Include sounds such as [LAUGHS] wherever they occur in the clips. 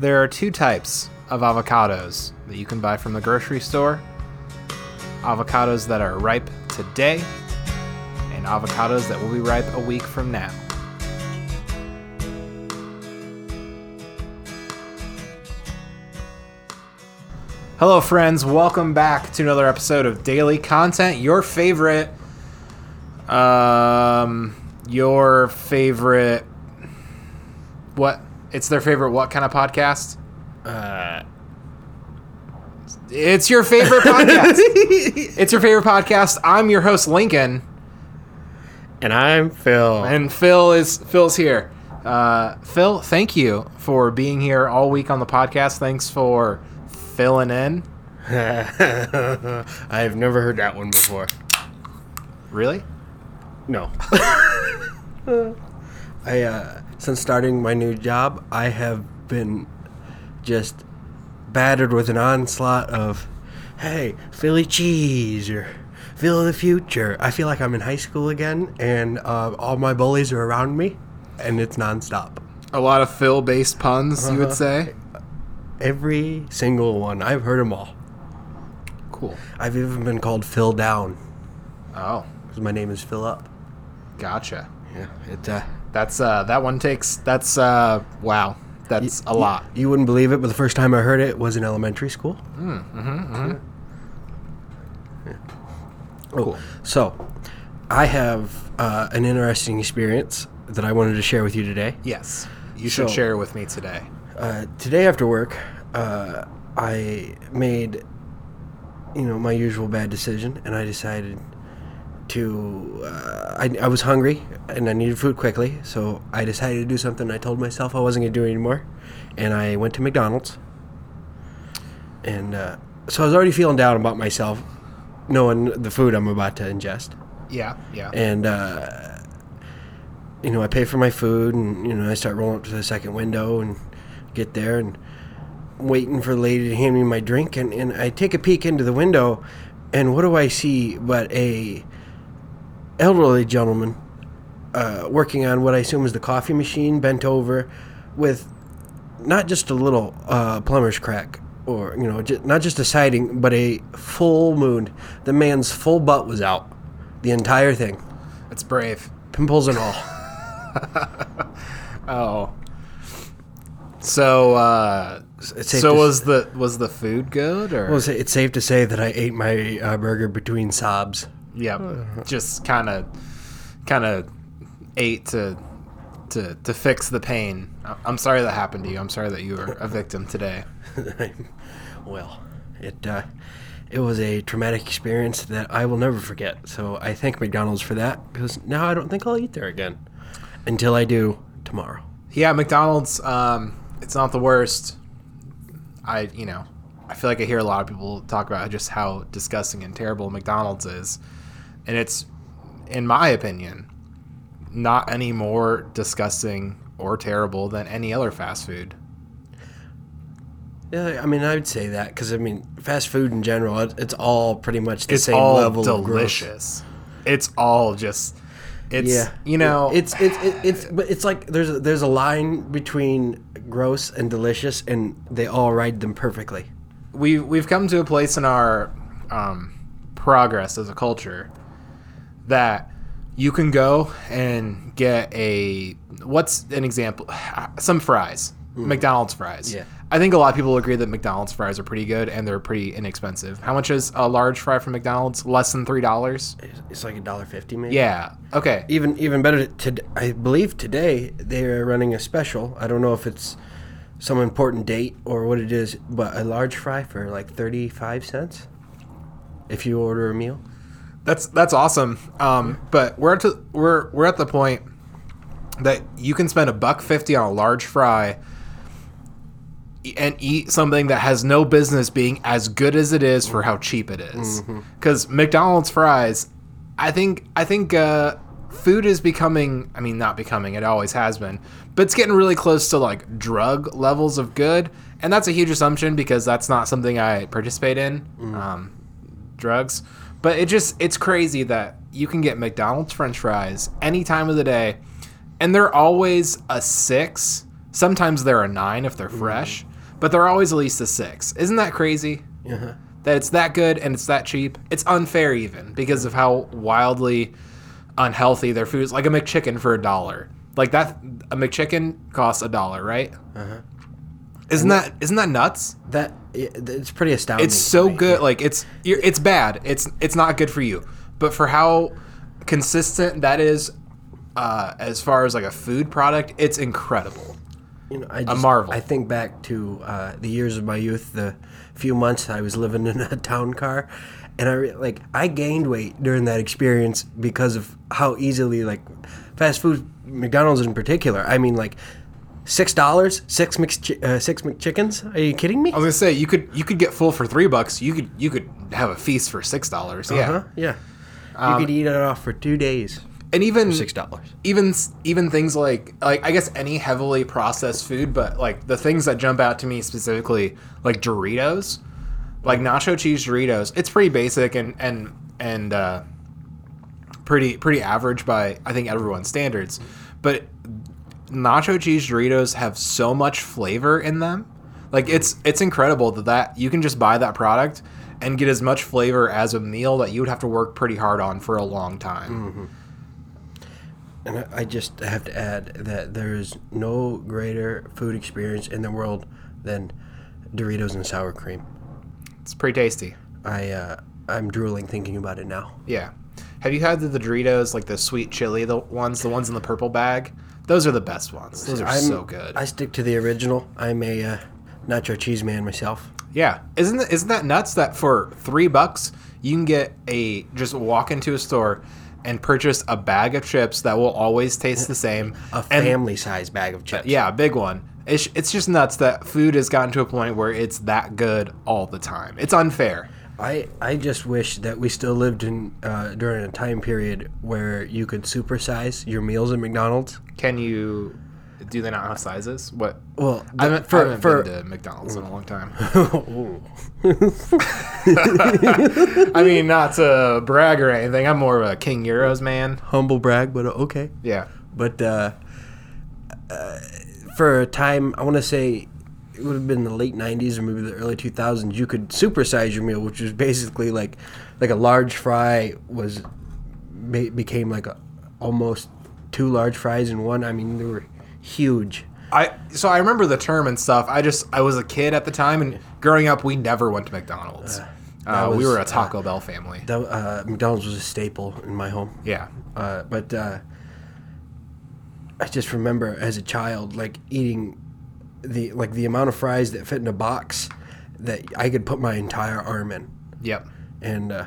There are two types of avocados that you can buy from the grocery store avocados that are ripe today, and avocados that will be ripe a week from now. Hello, friends. Welcome back to another episode of Daily Content. Your favorite, um, your favorite, what? It's their favorite what kind of podcast? Uh, It's your favorite [LAUGHS] podcast. it's your favorite podcast. I'm your host, Lincoln, and I'm Phil. and Phil is Phil's here. Uh, Phil, thank you for being here all week on the podcast. Thanks for filling in. [LAUGHS] I've never heard that one before. Really? No. [LAUGHS] I uh, since starting my new job, I have been just battered with an onslaught of, "Hey, Philly cheese" or "Phil of the future." I feel like I'm in high school again, and uh, all my bullies are around me, and it's nonstop. A lot of Phil-based puns, you would Uh-huh. say. Every single one. I've heard them all. Cool. I've even been called Phil Down Oh, because my name is Phil Up. gotcha. Yeah, it. Uh, That's uh, that one takes. That's uh, wow. That's a lot. You wouldn't believe it, but the first time I heard it was in elementary school. Cool. So, I have uh, an interesting experience that I wanted to share with you today. Yes, you should So- share with me today. Uh, today after work, uh, I made, you know, my usual bad decision, and I decided to. Uh, I, I was hungry and I needed food quickly, so I decided to do something I told myself I wasn't going to do anymore, and I went to McDonald's. And uh, so I was already feeling down about myself, knowing the food I'm about to ingest Yeah, yeah. and uh, you know I pay for my food, and you know I start rolling up to the second window and get there and waiting for the lady to hand me my drink, and, and I take a peek into the window, and what do I see but a elderly gentleman uh, working on what I assume is the coffee machine, bent over, with not just a little uh, plumber's crack. Or you know, not just a siding, but a full moon. The man's full butt was out, the entire thing It's brave. pimples and all. [LAUGHS] Oh. So uh It's safe so to was the was the food good or Well, it's, it's safe to say that I ate my uh, burger between sobs. Yeah, just kind of kind of ate to to to fix the pain. I'm sorry that happened to you. I'm sorry that you were a [LAUGHS] victim today. [LAUGHS] well, it uh, it was a traumatic experience that I will never forget. So I thank McDonald's for that because now I don't think I'll eat there again until I do tomorrow. Yeah, McDonald's um it's not the worst. I, you know, I feel like I hear a lot of people talk about just how disgusting and terrible McDonald's is. And it's in my opinion not any more disgusting or terrible than any other fast food. Yeah, I mean, I would say that because I mean, fast food in general, it, it's all pretty much the It's same all level delicious. It's all just it's Yeah, you know it's it's it, it's but it's like there's a, there's a line between gross and delicious, and they all ride them perfectly. we we've come to a place in our um, progress as a culture that you can go and get a what's an example [SIGHS] some fries mm. mcdonald's fries Yeah. i think a lot of people agree that mcdonald's fries are pretty good and they're pretty inexpensive how much is a large fry from mcdonald's less than three dollars It's- It's like a dollar fifty, maybe. yeah okay Even even better. To, I believe today they are running a special. I don't know if it's some important date or what it is, but a large fry for like thirty five cents. If you order a meal. That's that's awesome. Um, but we're at to, we're we're at the point that you can spend a buck fifty on a large fry and eat something that has no business being as good as it is for how cheap it is. Because McDonald's fries, I think I think uh, food is becoming. I mean, not becoming. It always has been, but it's getting really close to like drug levels of good. And that's a huge assumption because that's not something I participate in. Um, drugs. But it just it's crazy that you can get McDonald's french fries any time of the day and they're always a 6, Sometimes they're a nine if they're fresh, but they're always at least a six. Isn't that crazy? Uh-huh. That it's that good and it's that cheap. It's unfair even because of how wildly unhealthy their food is. Like a McChicken for a dollar. Like that, a McChicken costs a dollar, right? Uh-huh. Isn't that isn't that nuts? That it- it's pretty astounding. It's so good. Like it's you're, it's bad. It's it's not good for you. But for how consistent that is, uh, as far as like a food product, it's incredible. You know, I just, marvel. I think back to uh, the years of my youth, the few months I was living in a town car, and I re- like I gained weight during that experience because of how easily like fast food, McDonald's in particular. I mean, like six dollars, six McChi- uh, six McChickens. Are you kidding me? I was gonna say you could you could get full for three bucks. You could you could have a feast for six dollars. Yeah, Uh-huh, yeah. You could eat it off for two days. and even Six dollars. even even things like like I guess any heavily processed food, but like the things that jump out to me specifically, like Doritos, like nacho cheese Doritos. It's pretty basic and and and uh, pretty pretty average by I think everyone's standards, but nacho cheese Doritos have so much flavor in them. Like it's it's incredible that that you can just buy that product and get as much flavor as a meal that you would have to work pretty hard on for a long time. And I- I just have to add that there is no greater food experience in the world than Doritos and sour cream. It's pretty tasty. I uh, I'm drooling thinking about it now. Yeah. Have you had the, the Doritos, like the sweet chili, the ones, the ones in the purple bag? Those are the best ones. Those are I'm, so good. I stick to the original. I'm a uh, nacho cheese man myself. yeah, isn't that, isn't that nuts? That for three bucks you can get a just walk into a store and purchase a bag of chips that will always taste the same. [LAUGHS] A And- family size bag of chips. yeah, a big one. It's, it's just nuts that food has gotten to a point where it's that good all the time. It's unfair. I I just wish that we still lived in uh, during a time period where you could supersize your meals at McDonald's. Can you? Do they not have sizes? What? Well, I haven't, for- I haven't for- been to McDonald's in a long time. [LAUGHS] I mean, not to brag or anything. I'm more of a King Euros man. humble brag, but okay. Yeah. But uh, uh, for a time, I want to say it would have been the late '90s or maybe the early 2000s. You could supersize your meal, which was basically like like a large fry was became like a, almost two large fries in one. I mean, they were huge. I so I remember the term and stuff. I just I was a kid at the time, and growing up, we never went to McDonald's. Uh, we was, were a Taco Bell family. That, uh, McDonald's was a staple in my home. Yeah. Uh, but uh, I just remember as a child, like eating the like the amount of fries that fit in a box that I could put my entire arm in, Yep. and uh,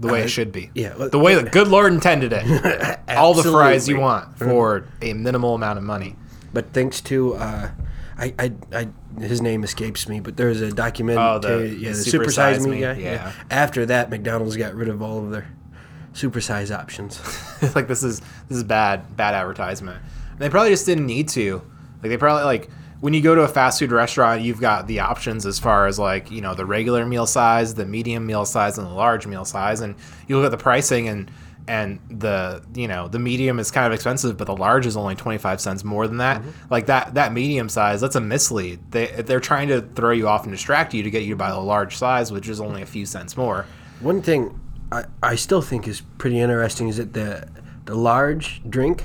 The way it should be. yeah, The way the [LAUGHS] good Lord intended it. [LAUGHS] All the fries you want for a minimal amount of money. but thanks to uh, I, I I his name escapes me, but there's a documentary, Oh, the- yeah, the Super Super Size Size Me Me, guy. yeah. After that, McDonald's got rid of all of their supersize options. [LAUGHS] like this is this is bad bad advertisement. And they probably just didn't need to. Like they probably like when you go to a fast food restaurant, you've got the options as far as like you know the regular meal size, the medium meal size, and the large meal size, and you look at the pricing and and the you know the medium is kind of expensive, but the large is only twenty five cents more than that. Mm-hmm. Like that that medium size, that's a mislead. They they're trying to throw you off and distract you to get you to buy the large size, which is only a few cents more. One thing I, I still think is pretty interesting is that the the large drink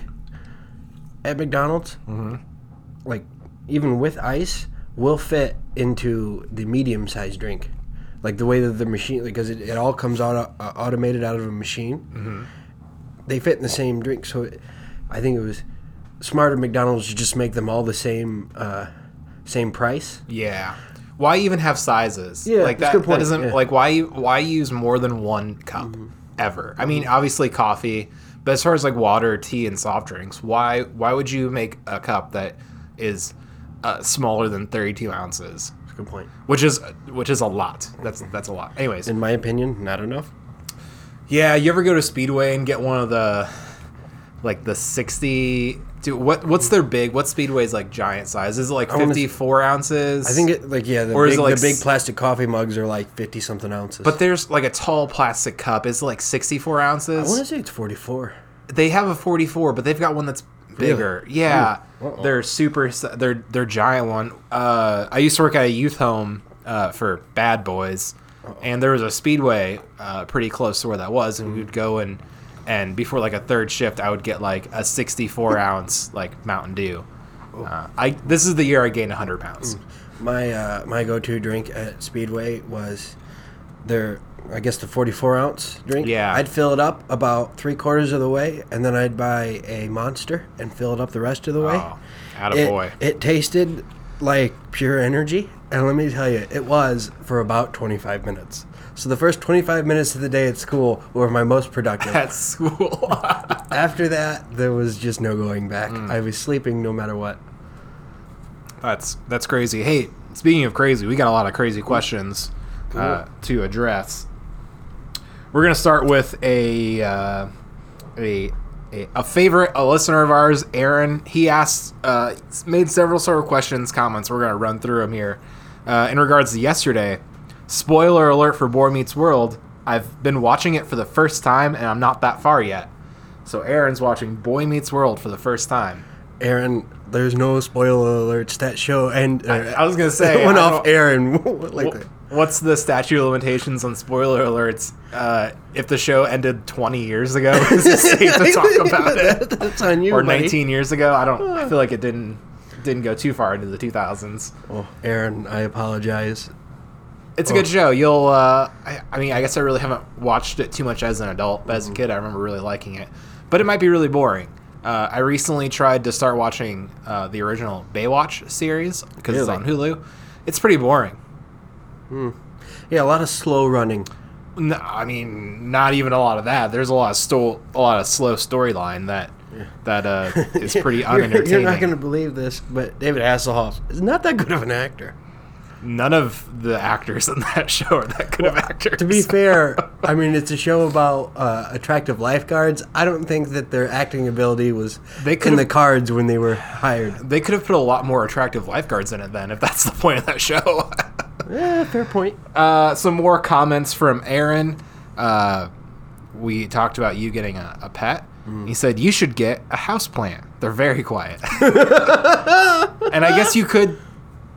at McDonald's, mm-hmm. Like even with ice, will fit into the medium sized drink. Like the way that the machine, because it, it all comes out uh, automated out of a machine. They fit in the same drink, so it, I think it was smarter McDonald's to just make them all the same uh, same price. Yeah. Why even have sizes? Yeah, like that's that, good point, that doesn't yeah. like why why use more than one cup ever? I mean, obviously coffee, but as far as like water, tea, and soft drinks, why why would you make a cup that is uh, smaller than thirty two ounces? Good point. Which is which is a lot. That's that's a lot. Anyways, In my opinion, not enough. yeah, you ever go to Speedway and get one of the like the sixty? Dude, what what's their big? What Speedway's like giant size? Is it like fifty four ounces? I think it like yeah, the Or is it like the big plastic coffee mugs are like fifty something ounces. But there's like a tall plastic cup. It's like 64 ounces? I want to say it's forty four. They have a 44, but they've got one that's bigger. Yeah, Uh-oh. they're super. They're they're giant one. Uh, I used to work at a youth home uh, for bad boys, and there was a speedway uh, pretty close to where that was, and we would go and and before like a third shift, I would get like a 64 [LAUGHS] ounce like Mountain Dew. Uh, I this is the year I gained 100 pounds. My uh, my go-to drink at Speedway was their, I guess the 44 ounce drink. Yeah. I'd fill it up about three quarters of the way, and then I'd buy a Monster and fill it up the rest of the way. Oh, it, attaboy. it tasted like pure energy, and let me tell you, it was for about 25 minutes. So the first 25 minutes of the day at school were my most productive. [LAUGHS] At school. [LAUGHS] After that, there was just no going back. Mm. I was sleeping no matter what. That's that's crazy. Hey, speaking of crazy, we got a lot of crazy questions uh, to address. We're gonna start with a uh, a, a a favorite, a listener of ours, Aaron. He asked, uh, made several sort of questions, comments. We're gonna run through them here. Uh, in regards to yesterday, spoiler alert for Boy Meets World. I've been watching it for the first time, and I'm not that far yet. So Aaron's watching Boy Meets World for the first time. Aaron, there's no spoiler alerts. That show and uh, I- I was gonna say, [LAUGHS] it went off don't- Aaron [LAUGHS] like Wh- What's the statute of limitations on spoiler alerts? Uh, if the show ended 20 years ago, [LAUGHS] is it safe to talk [LAUGHS] about it? That's on you, Or buddy. 19 years ago? I don't. I feel like it didn't didn't go too far into the 2000s. Oh, Aaron, I apologize. It's a good show. You'll. Uh, I, I mean, I guess I really haven't watched it too much as an adult, but as a kid, I remember really liking it. But it might be really boring. Uh, I recently tried to start watching uh, the original Baywatch series because it's on Hulu. It's pretty boring. Yeah, a lot of slow running. No, I mean, not even a lot of that. There's a lot of sto- a lot of slow storyline that that uh, [LAUGHS] is pretty unentertaining. you're not going to believe this, but David Hasselhoff is not that good of an actor. None of the actors in that [LAUGHS] show are that good of actors. To be [LAUGHS] fair, I mean it's a show about uh, attractive lifeguards. I don't think that their acting ability was They in the cards when they were hired. they could have put a lot more attractive lifeguards in it then, if that's the point of that show. Yeah, fair point. uh, some more comments from Aaron. Uh, we talked about you getting a, a pet. He said you should get a house plant. They're very quiet. [LAUGHS] and I guess you could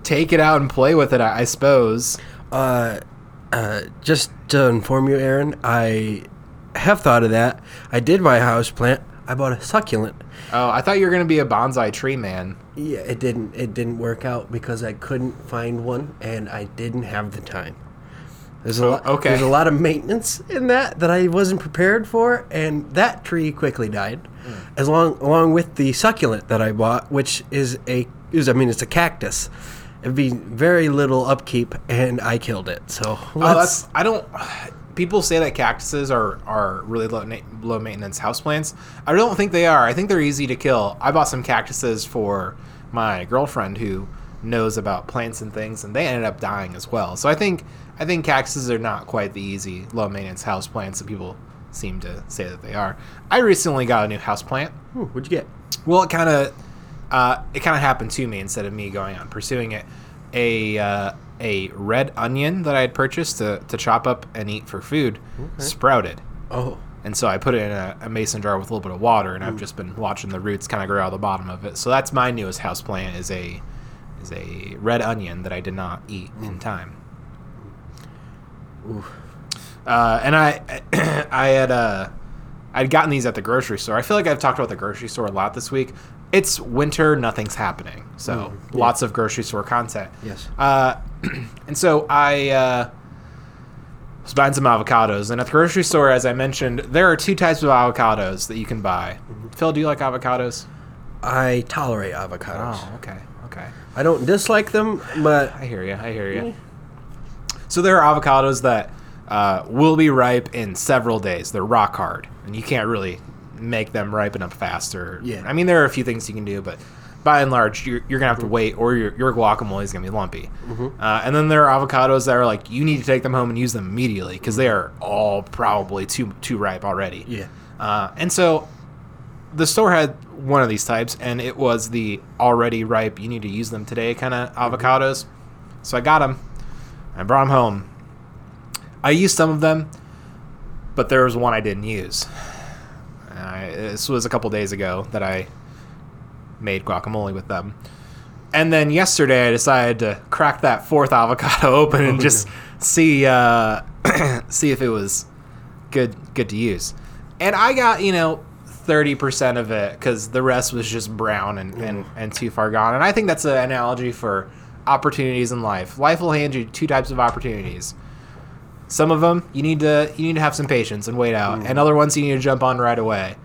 take it out and play with it. I, I suppose. Uh, uh, just to inform you, Aaron, I have thought of that. I did buy a house plant. I bought a succulent. Oh, I thought you were gonna be a bonsai tree man. Yeah, it didn't. It didn't work out because I couldn't find one, and I didn't have the time. There's a lot. Oh, okay. There's a lot of maintenance in that that I wasn't prepared for, and that tree quickly died, Hmm. as long along with the succulent that I bought, which is a is I mean it's a cactus. It'd be very little upkeep, and I killed it. So Oh, I don't. People say that cactuses are are really low na- low maintenance houseplants. I don't think they are. I think they're easy to kill. I bought some cactuses for my girlfriend who knows about plants and things, and they ended up dying as well. So I think I think cactuses are not quite the easy low maintenance houseplants that people seem to say that they are. I recently got a new houseplant. Ooh, what'd you get? Well, it kind of uh, it kind of happened to me instead of me going out and pursuing it. A uh, a red onion that I had purchased to, to chop up and eat for food sprouted, Oh, and so I put it in a, a mason jar with a little bit of water, and I've just been watching the roots kind of grow out of the bottom of it. So that's my newest house plant is a is a red onion that I did not eat in time. Uh, and I [CLEARS THROAT] I had uh I'd gotten these at the grocery store. I feel like I've talked about the grocery store a lot this week. It's winter, nothing's happening, so lots of grocery store content. Yes. Uh, [CLEARS THROAT] and so I uh, was buying some avocados, and at the grocery store, as I mentioned, there are two types of avocados that you can buy. Phil, do you like avocados? I tolerate avocados. Oh, okay, okay. I don't dislike them, but I hear you. I hear you. So there are avocados that uh, will be ripe in several days. They're rock hard, and you can't really make them ripen up faster. Yeah. I mean, there are a few things you can do, but by and large, you're, you're gonna have to wait, or your, your guacamole is gonna be lumpy. Uh, and then there are avocados that are like you need to take them home and use them immediately because they are all probably too too ripe already. yeah. Uh, and so the store had one of these types, and it was the already ripe, you need to use them today kind of avocados. So I got them. I brought them home. I used some of them, but there was one I didn't use. I, this was a couple days ago that I made guacamole with them. And then yesterday, I decided to crack that fourth [LAUGHS] avocado open and just see uh, [CLEARS THROAT] see if it was good good to use. And I got you know thirty percent of it because the rest was just brown and, and and too far gone. And I think that's an analogy for opportunities in life. Life will hand you two types of opportunities. Some of them you need to you need to have some patience and wait out, mm. and other ones you need to jump on right away.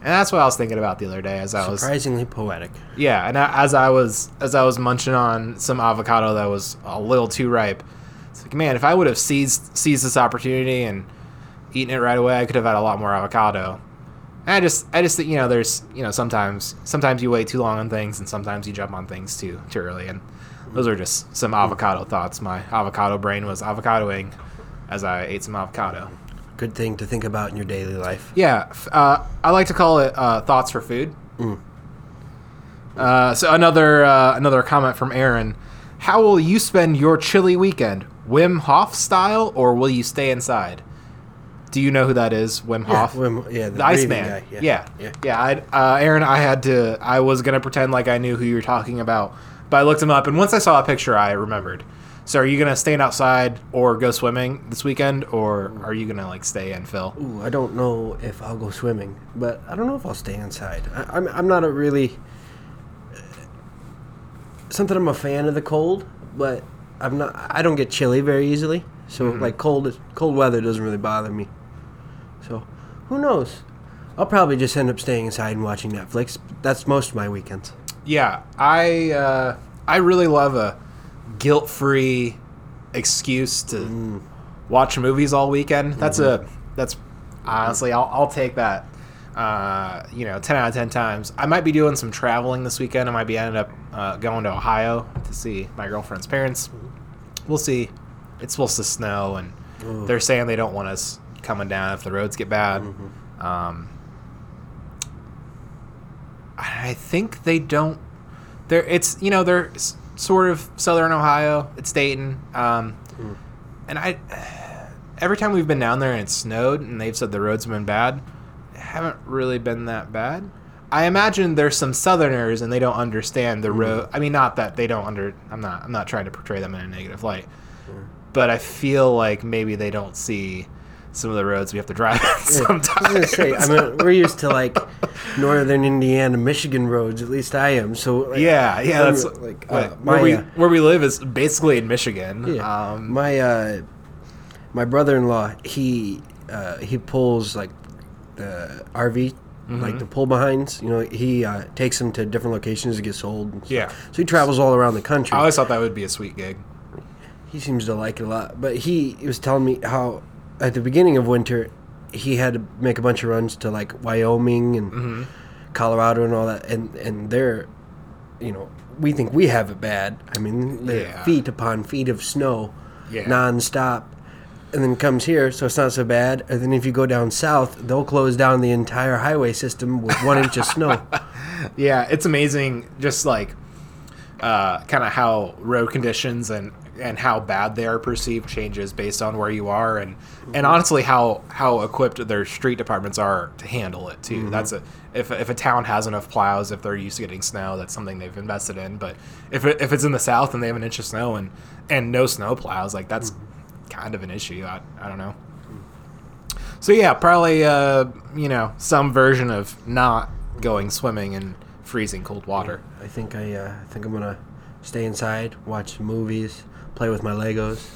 And that's what I was thinking about the other day as I was Surprisingly poetic. yeah, and as I was as I was munching on some avocado that was a little too ripe, it's like man, if I would have seized seized this opportunity and eaten it right away, I could have had a lot more avocado. And I just I just think you know there's you know sometimes sometimes you wait too long on things and sometimes you jump on things too too early and those are just some avocado thoughts. My avocado brain was avocadoing as I ate some avocado. Good thing to think about in your daily life. Yeah, uh, I like to call it uh, thoughts for food. Uh, so another uh, another comment from Aaron: How will you spend your chilly weekend? Wim Hof style, or will you stay inside? Do you know who that is? Wim Hof, Wim- yeah, the the Iceman. guy, Yeah, yeah. yeah, Yeah. I, uh, Aaron, I had to. I was gonna pretend like I knew who you were talking about, but I looked him up, and once I saw a picture, I remembered. So, are you gonna stand outside or go swimming this weekend, or are you gonna like stay in, Phil? Ooh, I don't know if I'll go swimming, but I don't know if I'll stay inside. I, I'm I'm not a really something. I'm a fan of the cold, but I'm not. I don't get chilly very easily, so like cold cold weather doesn't really bother me. So, who knows? I'll probably just end up staying inside and watching Netflix. That's most of my weekends. Yeah, I uh, I really love a guilt-free excuse to watch movies all weekend. That's a that's honestly I'll, I'll take that. Uh, you know, ten out of ten times. I might be doing some traveling this weekend. I might be ended up uh, going to Ohio to see my girlfriend's parents. We'll see. It's supposed to snow, and they're saying they don't want us coming down if the roads get bad. Um, I think they don't. They're it's you know they're sort of southern Ohio. It's Dayton, um, hmm. and I. Every time we've been down there and it snowed, and they've said the roads have been bad, haven't really been that bad. I imagine there's some Southerners and they don't understand the hmm. road. I mean, not that they don't under. I'm not. I'm not trying to portray them in a negative light, hmm. but I feel like maybe they don't see some of the roads we have to drive [LAUGHS] on sometimes. I say, I mean, we're used to like northern Indiana, Michigan roads. At least I am. So like, Yeah, yeah, I'm, that's like uh, where my, we uh, where we live is basically in Michigan. Yeah. Um, my uh, my brother-in-law, he uh, he pulls like the RV, Mm-hmm. like the pull behinds. You know, he uh, takes them to different locations to get sold. Yeah. So he travels all around the country. I always thought that would be a sweet gig. he seems to like it a lot. But he was telling me how at the beginning of winter, he had to make a bunch of runs to like Wyoming and Mm-hmm. Colorado and all that, and and they're, you know, we think we have it bad. I mean, Yeah. feet upon feet of snow, Yeah. nonstop. And then comes here, so it's not so bad. And then if you go down south, they'll close down the entire highway system with one inch of snow. [LAUGHS] Yeah, it's amazing just like uh, kind of how road conditions and and how bad they are perceived changes based on where you are and and honestly how how equipped their street departments are to handle it too. That's a if if a town has enough plows if they're used to getting snow that's something they've invested in. But if it, if it's in the south and they have an inch of snow and and no snow plows like that's kind of an issue. I I don't know. So yeah, probably uh, you know some version of not going swimming in freezing cold water. I think I, uh, I think I'm gonna stay inside, watch movies, play with my Legos.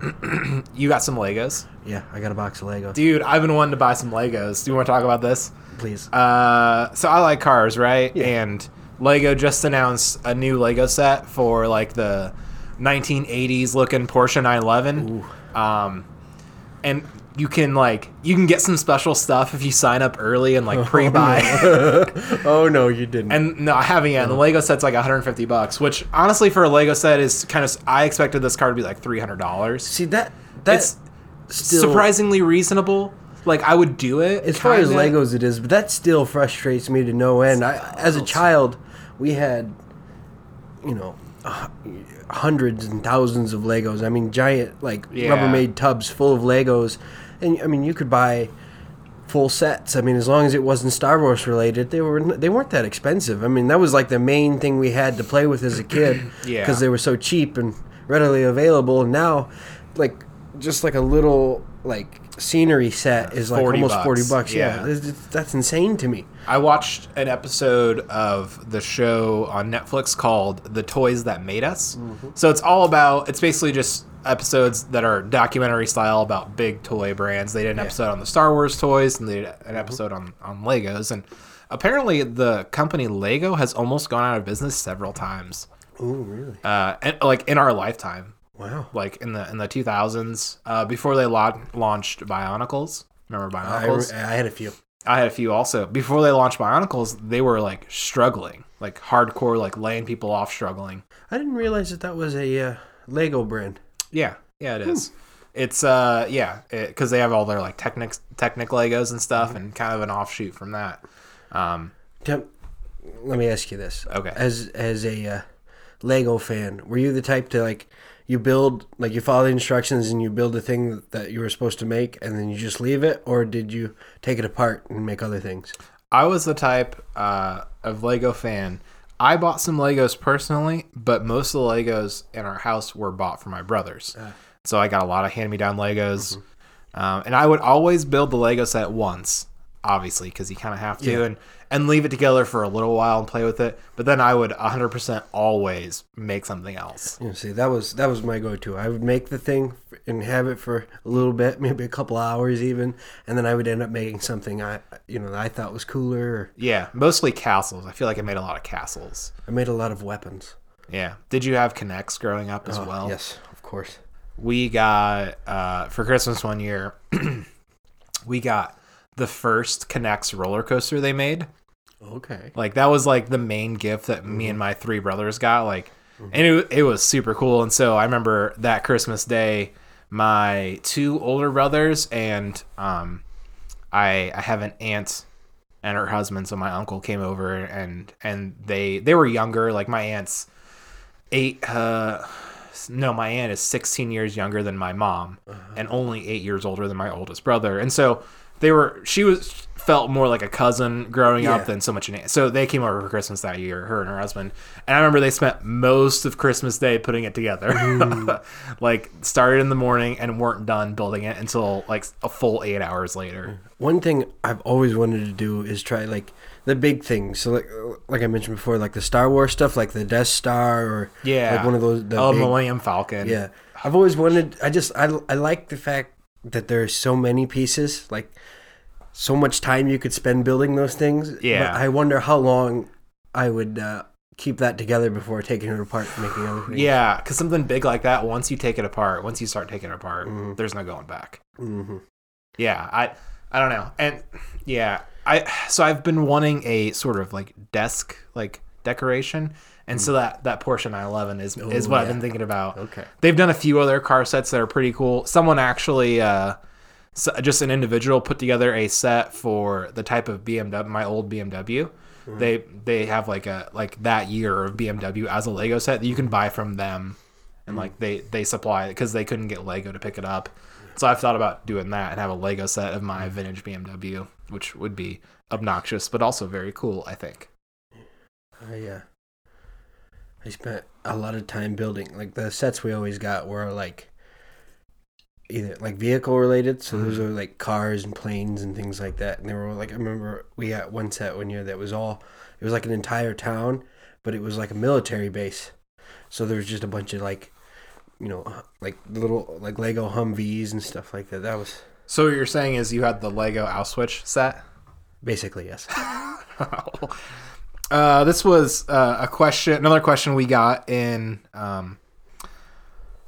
[CLEARS THROAT] You got some Legos, Yeah, I got a box of Legos. dude. I've been wanting to buy some Legos. Do you want to talk about this? Please. Uh, so I like cars, right? Yeah. And Lego just announced a new Lego set for like the 1980s looking Porsche 911. Um, and you can like you can get some special stuff if you sign up early and like pre-buy. [LAUGHS] oh no, you didn't. And no, I haven't yet. And the Lego set's like 150 bucks, which honestly for a Lego set is kind of. I expected this car to be like 300 dollars. See that that's still surprisingly reasonable. Like I would do it as far as kinda. Legos it is, but that still frustrates me to no end. I, as a child, we had, you know, uh, hundreds and thousands of Legos. I mean, giant like Yeah. Rubbermaid tubs full of Legos, and I mean, you could buy full sets. I mean, as long as it wasn't Star Wars related, they were they weren't that expensive. I mean, that was like the main thing we had to play with as a kid. [CLEARS THROAT] Yeah. Because they were so cheap and readily available. And now, like just like a little like scenery set is like 40 almost bucks. forty bucks. Yeah, Yeah. That's insane to me. I watched an episode of the show on Netflix called The Toys That Made Us. Mm-hmm. So it's all about, it's basically just episodes that are documentary style about big toy brands. They did an episode on the Star Wars toys and they did an episode on, on Legos. And apparently the company Lego has almost gone out of business several times. Oh, really? Uh, and like in our lifetime, Wow. like in the in the 2000s, uh, before they la- launched Bionicles. Remember I, Bionicles? I had a few. I had a few also. Before they launched Bionicles, they were like struggling, like hardcore, like laying people off, struggling. I didn't realize that that was a uh, Lego brand. Yeah, yeah, it is. It's uh, yeah, because they have all their like Technic Technic Legos and stuff, and kind of an offshoot from that. Um, Tim, let me ask you this. Okay. As as a uh, Lego fan, were you the type to like you build like you follow the instructions and you build a thing that you were supposed to make and then you just leave it, or did you take it apart and make other things? I was the type uh, of Lego fan. I bought some Legos personally, but most of the Legos in our house were bought for my brothers. So I got a lot of hand me down Legos. Um, and I would always build the Lego set once, obviously, because you kind of have to, Yeah. and, and leave it together for a little while and play with it. But then I would 100% always make something else. You know, see, that was that was my go-to. I would make the thing and have it for a little bit, [LAUGHS] maybe a couple hours even, and then I would end up making something I you know that I thought was cooler. Or Yeah, mostly castles. I feel like I made a lot of castles. I made a lot of weapons Yeah. Did you have K'NEX growing up as Oh, well? Yes, of course. we got uh, for Christmas one year. [CLEARS THROAT] we got the first K'NEX roller coaster they made. Okay. Like that was like the main gift that me and my three brothers got. Like, and it it was super cool. And so I remember that Christmas day, my two older brothers and um, I I have an aunt and her husband. So my uncle came over and and they they were younger. Like my aunt's eight. Uh, no, my aunt is 16 years younger than my mom, and only eight years older than my oldest brother. And so they were. She was felt more like a cousin growing Yeah. up than so much an aunt. So they came over for Christmas that year, her and her husband. And I remember they spent most of Christmas Day putting it together. Mm. [LAUGHS] like started in the morning and weren't done building it until like a full eight hours later. One thing I've always wanted to do is try like the big things. So like like I mentioned before, like the Star Wars stuff, like the Death Star, or Yeah, like one of those. The oh, big- Millennium Falcon. yeah, I've always wanted. I just I I like the fact that there's so many pieces, like so much time you could spend building those things. Yeah. But I wonder how long I would uh, keep that together before taking it apart and making other things. Yeah, because something big like that, once you take it apart, once you start taking it apart, Mhm. there's no going back. hmm Yeah, I I don't know. And yeah, I so I've been wanting a sort of like desk like decoration. And so that that Porsche 911 is is Oh, what I've been thinking about. Okay. They've done a few other car sets that are pretty cool. Someone actually uh s- just an individual put together a set for the type of BMW my old BMW. They they have like a like that year of BMW as a Lego set that you can buy from them and like they they supply it because they couldn't get Lego to pick it up. So I've thought about doing that and have a Lego set of my vintage BMW, which would be obnoxious but also very cool. I think. Uh, I spent a lot of time building. Like the sets we always got were like either like vehicle related, so those mm-hmm. are like cars and planes and things like that. And they were like I remember we got one set one year that was all it was like an entire town, but it was like a military base. So there was just a bunch of like you know like little like Lego Humvees and stuff like that. That was So what you're saying is you had the Lego Auschwitz set. basically yes. [LAUGHS] [LAUGHS] Uh, this was uh, a question, another question we got in um,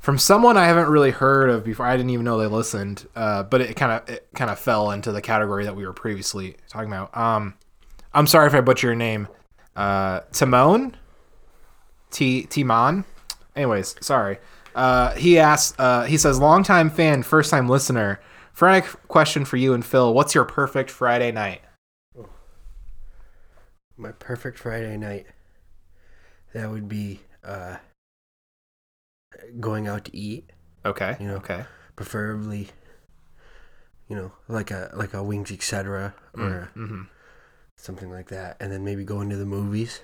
from someone I haven't really heard of before. I didn't even know they listened, uh, but it kind of it kind of fell into the category that we were previously talking about. Um, I'm sorry if I butcher your name, uh, Timon, T Timon. Anyways, sorry. Uh, he asks. Uh, he says, "Longtime fan, first time listener. Friday question for you and Phil. What's your perfect Friday night?" My perfect Friday night. That would be uh, going out to eat. Okay. You know. Okay. preferably you know, like a like a wings etc. or Mm-hmm. something like that, and then maybe go into the movies.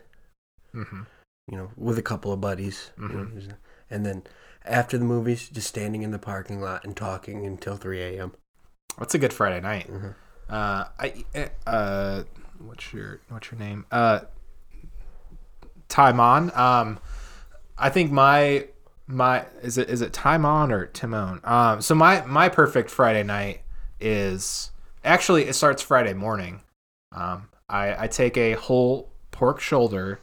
Mm-hmm. You know, with a couple of buddies, you know, Mhm. and then after the movies, just standing in the parking lot and talking until three a.m. What's a good Friday night? Mhm. Uh, I eh, uh, what's your what's your name? Uh, Timon. Um, I think my my is it is it Timon or Timon? Um, so my my perfect Friday night is actually it starts Friday morning. Um, I I take a whole pork shoulder.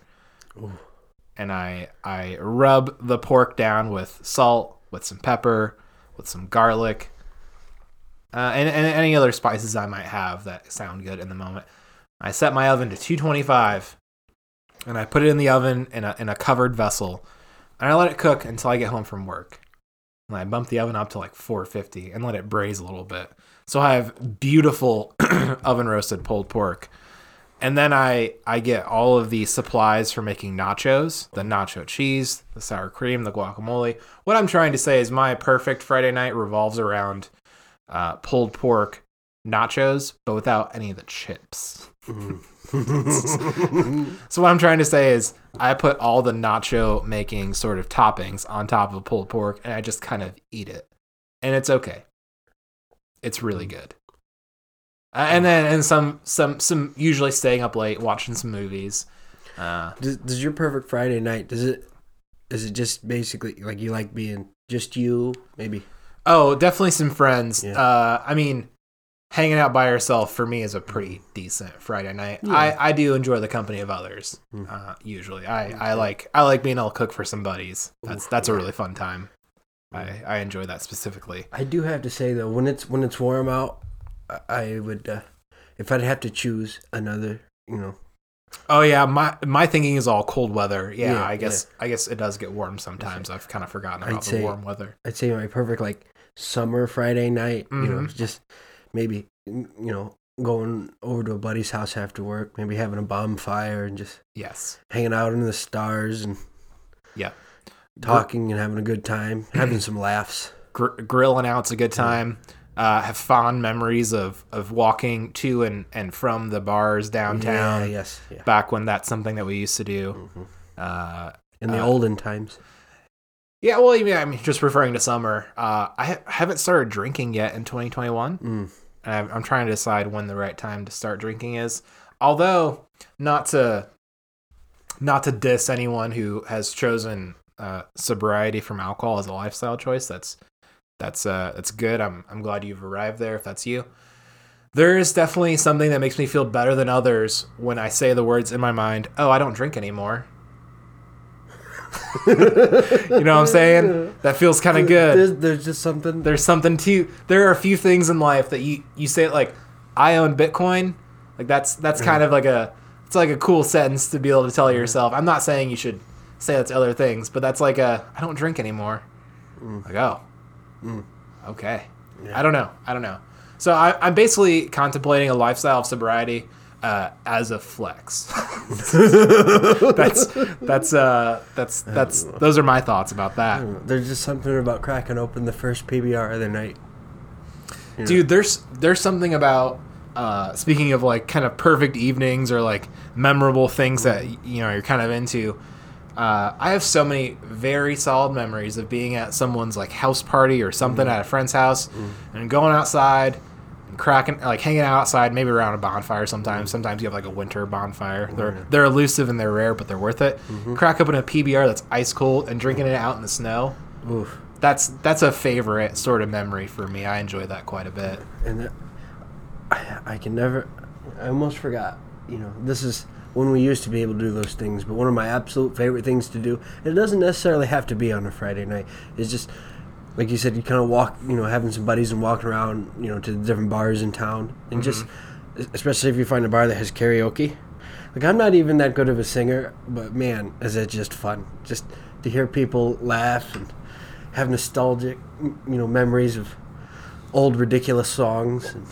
Ooh. And I I rub the pork down with salt, with some pepper, with some garlic, uh, and, and any other spices I might have that sound good in the moment. I set my oven to 225 and I put it in the oven in a, in a covered vessel and I let it cook until I get home from work. And I bump the oven up to like 450 and let it braise a little bit. So I have beautiful [CLEARS THROAT] oven roasted pulled pork. And then I, I get all of the supplies for making nachos the nacho cheese, the sour cream, the guacamole. What I'm trying to say is my perfect Friday night revolves around uh, pulled pork nachos, but without any of the chips. So what I'm trying to say is I put all the nacho making sort of toppings on top of pulled pork and I just kind of eat it. And it's okay. It's really good. Uh, and then and some some some usually staying up late watching some movies. Uh, does, does your perfect Friday night? Does it? Is it just basically like you like being just you? Maybe. oh, definitely some friends. Yeah. Uh, I mean, hanging out by herself for me is a pretty decent Friday night. Yeah. I, I do enjoy the company of others. Mm. Uh, usually, I, I like I like being able to cook for some buddies. That's that's a really fun time. I, I enjoy that specifically. I do have to say though, when it's when it's warm out, I- I would, uh, if I'd have to choose another, you know, Oh yeah, my my thinking is all cold weather. Yeah, Yeah, I guess I guess it does get warm sometimes. I've kind of forgotten I'd about the say- warm weather. I'd say my perfect like summer Friday night. You know, Mhm. just maybe you know going over to a buddy's house after work, maybe having a bonfire and just Yes. hanging out under the stars and Yeah. talking and having a good time, [CLEARS THROAT] having some laughs. Gr- grilling out's a good time. Uh, have fond memories of of walking to and and from the bars downtown. Yeah, yes, yeah. Back when that's something that we used to do. Mhm. Uh, In the Uh, olden times. yeah, well, I mean, just referring to summer. Uh, I ha- haven't started drinking yet in 2021. Mm. I'm trying to decide when the right time to start drinking is. Although not to not to diss anyone who has chosen uh, sobriety from alcohol as a lifestyle choice. That's that's uh, that's good. I'm I'm glad you've arrived there. If that's you, there is definitely something that makes me feel better than others when I say the words in my mind. Oh, I don't drink anymore. [LAUGHS] you know what I'm saying? That feels kind of good. There's, there's just something. there's something to there are a few things in life that you you say like I own Bitcoin. Like that's that's kind of like a it's like a cool sentence to be able to tell yourself. I'm not saying you should say that to other things but that's like a I don't drink anymore. Mm. Like oh. Mm. Okay. Yeah. I don't know. I don't know. So I, I'm basically contemplating a lifestyle of sobriety uh, as a flex [LAUGHS] [LAUGHS] that's that's uh that's that's those are my thoughts about that There's just something about cracking open the first PBR of the night. You know? dude there's there's something about uh speaking of like kind of perfect evenings or like memorable things that you know you're kind of into uh, I have so many very solid memories of being at someone's like house party or something at a friend's house and going outside cracking like hanging out outside maybe around a bonfire sometimes. Mm-hmm. Sometimes you have like a winter bonfire. They're mm-hmm. they're elusive and they're rare but they're worth it. Mm-hmm. Crack open a PBR that's ice cold and drinking it out in the snow. Oof. that's that's a favorite sort of memory for me. I enjoy that quite a bit. And that, I, I can never i almost forgot you know this is when we used to be able to do those things but one of my absolute favorite things to do and it doesn't necessarily have to be on a friday night it's just like you said you kind of walk you know having some buddies and walking around you know to the different bars in town and just especially if you find a bar that has karaoke like i'm not even that good of a singer but man is it just fun just to hear people laugh and have nostalgic you know memories of old ridiculous songs and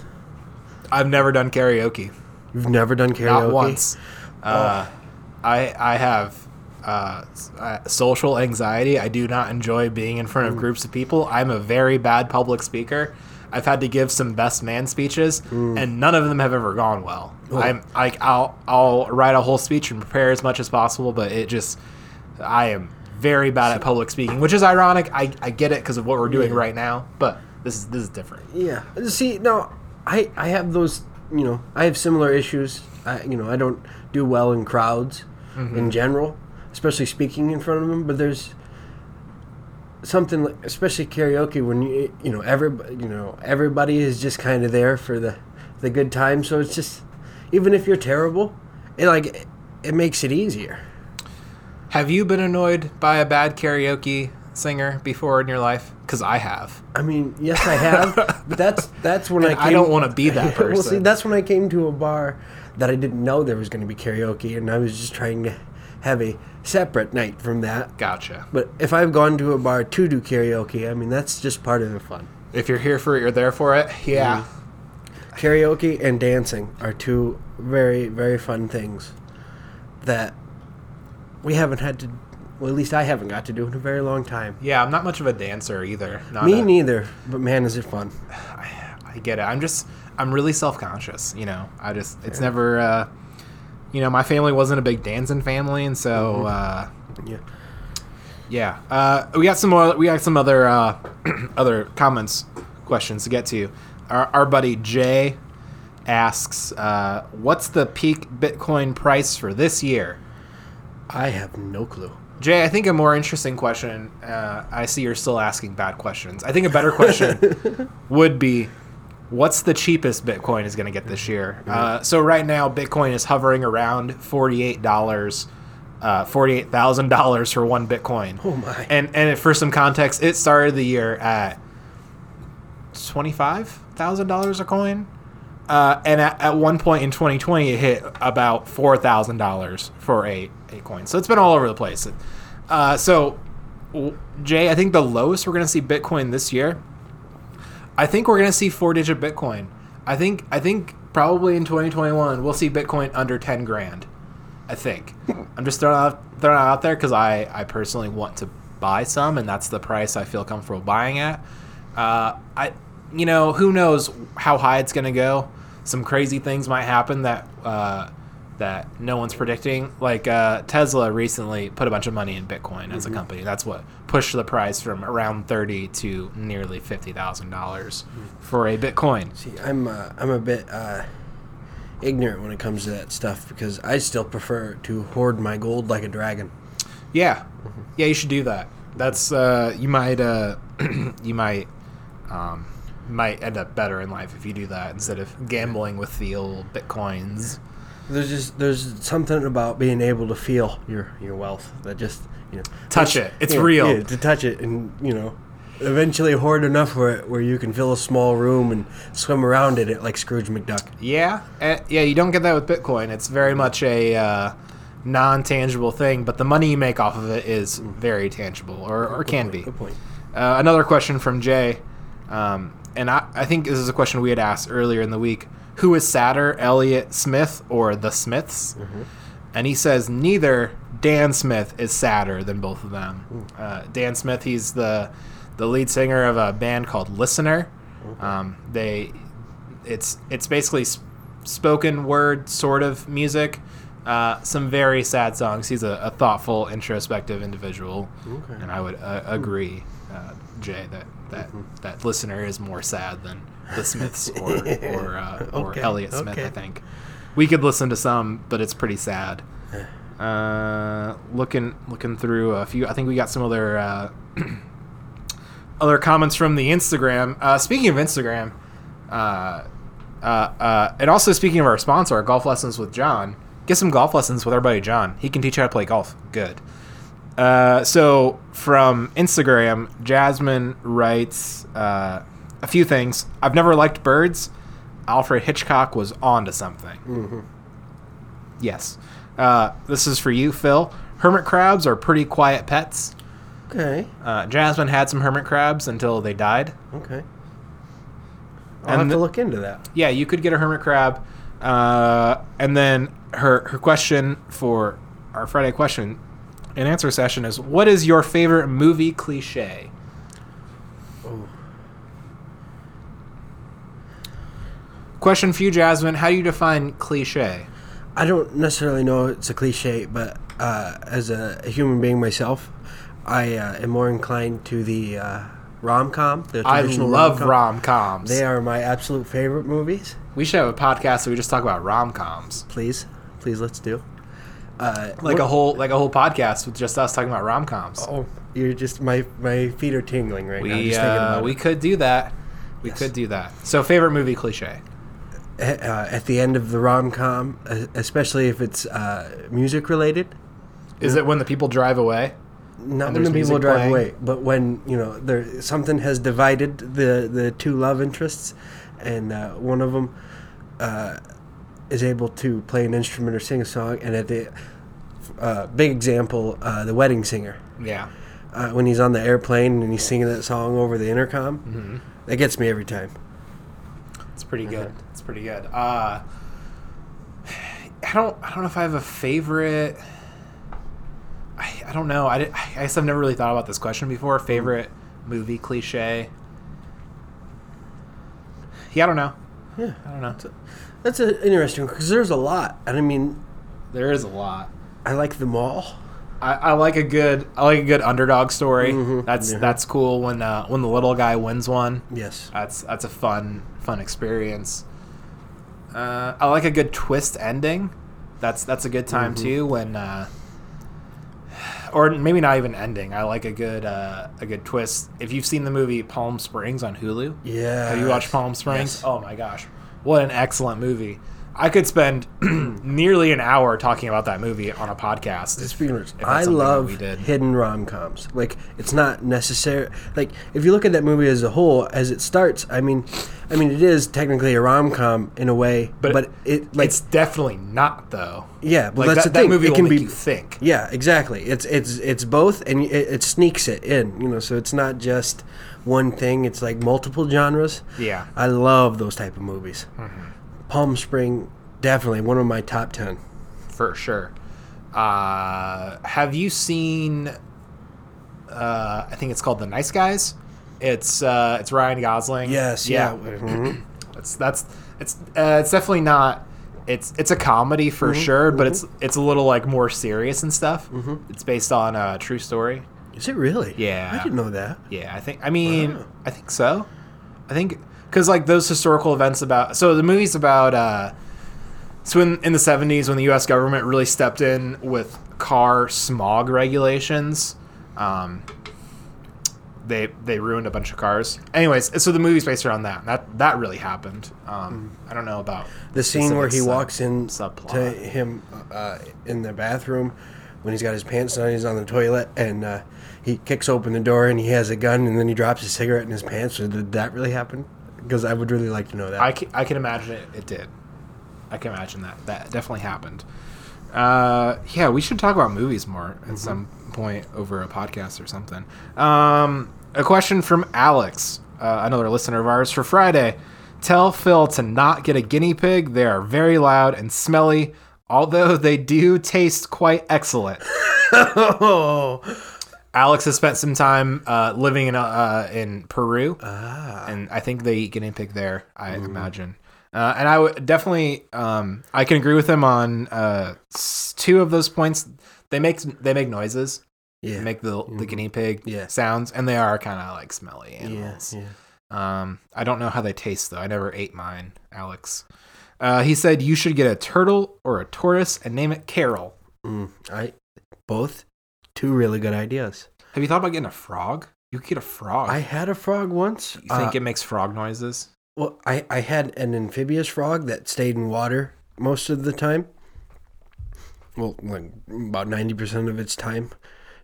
I've never done karaoke. You've never done karaoke? Not once. Uh, I I have uh, uh, social anxiety. I do not enjoy being in front of groups of people. I'm a very bad public speaker. I've had to give some best man speeches, and none of them have ever gone well. I'm like I'll I'll write a whole speech and prepare as much as possible, but it just I am very bad at public speaking, which is ironic. I, I get it because of what we're doing Yeah. right now, but this is this is different. Yeah. See, no, I I have those. You know, I have similar issues. I you know I don't do well in crowds in general, especially speaking in front of them. But there's something, like, especially karaoke, when you you know everybody you know everybody is just kind of there for the the good time. So it's just even if you're terrible, it like it, it makes it easier. Have you been annoyed by a bad karaoke singer before in your life? Because I have. I mean, yes, I have, [LAUGHS] but that's that's when And I came, I don't wanna be that person. [LAUGHS] well, see, that's when I came to a bar that I didn't know there was going to be karaoke, and I was just trying to have a separate night from that. Gotcha. But if I've gone to a bar to do karaoke, I mean that's just part of the fun. If you're here for it, you're there for it. Yeah. Karaoke and dancing are two very very fun things that we haven't had to. Well, at least I haven't got to do in a very long time. Yeah, I'm not much of a dancer either. Not Me a- neither, but man, is it fun! [SIGHS] I get it. I'm just I'm really self conscious. You know, I just it's never. uh You know, my family wasn't a big dancing family, and so uh Yeah. yeah. Uh, we got some more. We got some other uh [CLEARS THROAT] other comments, questions to get to. Our, our buddy Jay asks, uh, "What's the peak Bitcoin price for this year?" I have no clue. Jay, I think a more interesting question. Uh, I see you're still asking bad questions. I think a better question [LAUGHS] would be, what's the cheapest Bitcoin is going to get this year? Uh, so right now, Bitcoin is hovering around forty-eight dollars, uh, forty-eight thousand dollars for one Bitcoin. Oh my. And and for some context, it started the year at twenty-five thousand dollars a coin. Uh, and at, at one point in 2020, it hit about four thousand dollars for a, a coin. So it's been all over the place. Uh, so, Jay, I think the lowest we're going to see Bitcoin this year. I think we're going to see four-digit Bitcoin. I think I think probably in 2021 we'll see Bitcoin under 10 grand. I think. [LAUGHS] I'm just throwing out throwing it out there because I I personally want to buy some, and that's the price I feel comfortable buying at. Uh, I, you know, who knows how high it's gonna go. Some crazy things might happen that uh, that no one's predicting. Like uh, Tesla recently put a bunch of money in Bitcoin as a company. That's what pushed the price from around thirty to nearly fifty thousand dollars for a Bitcoin. See, I'm uh, I'm a bit uh, ignorant when it comes to that stuff because I still prefer to hoard my gold like a dragon. Yeah, yeah, you should do that. That's uh, you might uh, [CLEARS THROAT] you might um, might end up better in life if you do that instead of gambling with the old bitcoins. There's just there's something about being able to feel your your wealth that just you know Touch it. It's yeah, real. yeah, to touch it and you know eventually hoard enough where where you can fill a small room and swim around in it like Scrooge McDuck. Yeah, uh, yeah, you don't get that with Bitcoin. It's very much a uh, non-tangible thing, but the money you make off of it is very tangible, or, or can be. Good point. Uh, another question from Jay, um, and I, I think this is a question we had asked earlier in the week. Who is sadder, Elliott Smith or the Smiths? And he says neither Dan Smith is sadder than both of them. Uh, Dan Smith, he's the the lead singer of a band called Listener. Um, they it's it's basically s- spoken word sort of music. Uh, some very sad songs. He's a, a thoughtful, introspective individual, Okay. and I would uh, agree, uh, Jay, that that that listener is more sad than the Smiths [LAUGHS] or or uh, or [LAUGHS] Okay, Elliott Smith. I think we could listen to some, but it's pretty sad. [SIGHS] Uh, looking looking through a few, I think we got some other uh, [CLEARS THROAT] other comments from the Instagram. Uh, speaking of Instagram, uh, uh, uh, and also speaking of our sponsor, golf lessons with John. Get some golf lessons with our buddy John. He can teach you how to play golf. Good. Uh, so from Instagram, Jasmine writes uh, a few things. I've never liked birds. Alfred Hitchcock was on to something. Yes. Uh, this is for you, Phil. Hermit crabs are pretty quiet pets. Okay. Uh, Jasmine had some hermit crabs until they died. Okay. I'll And have to look into that. Yeah, you could get a hermit crab. Uh, and then her her question for our Friday question and answer session is: What is your favorite movie cliche? Oh. Question for you, Jasmine: How do you define cliche? I don't necessarily know it's a cliche, but uh, as a, a human being myself, I uh, am more inclined to the uh, rom com. The I traditional love rom coms. They are my absolute favorite movies. We should have a podcast where we just talk about rom coms, Please, please, let's do. Uh, like a whole like a whole podcast with just us talking about rom coms. Oh, you're just my my feet are tingling right now. we Just uh, about we it. could do that. We Yes. could do that. So, favorite movie cliche? Uh, at the end of the rom com, especially if it's uh, music related. Is it when the people drive away? Not when the people drive playing? away, but when you know there something has divided the the two love interests, and uh, one of them uh, is able to play an instrument or sing a song, and at the uh, big example, uh, the wedding singer, Yeah. uh, when he's on the airplane and he's singing that song over the intercom, Mm-hmm. that gets me every time. Pretty good. It's pretty good. Uh, I don't. I don't know if I have a favorite. I, I don't know. I, di- I guess I've never really thought about this question before. Favorite movie cliche. Yeah, I don't know. Yeah, I don't know. that's a, interesting because there's a lot, and I mean, There is a lot. I like them all. I, I like a good. I like a good underdog story. Mhm. That's Yeah. that's cool when uh, when the little guy wins one. Yes. That's that's a fun fun experience. Uh, I like a good twist ending. That's that's a good time Mm-hmm. too when, uh, or maybe not even ending. I like a good uh, a good twist. If you've seen the movie Palm Springs on Hulu, Yeah. have you watched Palm Springs? Yes. Oh my gosh, what an excellent movie! I could spend [CLEARS THROAT] nearly an hour talking about that movie on a podcast. if- if I love hidden rom coms. Like it's not necessary. Like if you look at that movie as a whole, as it starts, I mean, I mean it is technically a rom com in a way, But but, it like it's definitely not though. yeah, well Like that's that, the thing. that movie it will can make be you think. yeah, exactly. It's it's it's both, and it, it sneaks it in. You know, so it's not just one thing. It's like multiple genres. Yeah. I love those type of movies. Mm-hmm. Palm Spring, definitely one of my top ten. for sure. Uh, have you seen? Uh, I think it's called The Nice Guys. It's uh, it's Ryan Gosling. Yes, yeah. Mhm. [CLEARS THROAT] That's that's it's uh, it's definitely not. It's it's a comedy for Mm-hmm. sure, but it's it's a little like more serious and stuff. It's based on a true story. Is it really? Yeah. I didn't know that. Yeah, I think. I mean, Wow. I think so. I think because like those historical events about. So the movie's about. uh So in in the seventies, when the U.S. government really stepped in with car smog regulations, um, they they ruined a bunch of cars. Anyways, so the movie's based around that. That that really happened. Um, I don't know about The scene where he sub- walks in subplot. to him uh, in the bathroom when he's got his pants down, he's on the toilet, and uh, he kicks open the door and he has a gun, and then he drops a cigarette in his pants. Did that really happen? Because I would really like to know that. I can, I can imagine it. It did. I can imagine that. That definitely happened. Uh, yeah, we should talk about movies more at some point over a podcast or something. Um, a question from Alex, uh, another listener of ours for Friday. Tell Phil to not get a guinea pig. They are very loud and smelly, although they do taste quite excellent. oh, [LAUGHS] [LAUGHS] Alex has spent some time uh, living in uh, in Peru, ah, and I think they eat guinea pig there. I imagine, uh, and I would definitely, um, I can agree with him on uh, two of those points. They make they make noises. yeah, They make the the guinea pig Yeah. sounds, and they are kind of like smelly yeah, animals. yeah. Um, I don't know how they taste though. I never ate mine, Alex. Uh, he said you should get a turtle or a tortoise and name it Carol. Mm, I both two really good ideas. Have you thought about getting a frog? You could get a frog. I had a frog once. you think Uh, it makes frog noises? Well, I, I had an amphibious frog that stayed in water most of the time. Well, like about ninety percent of its time,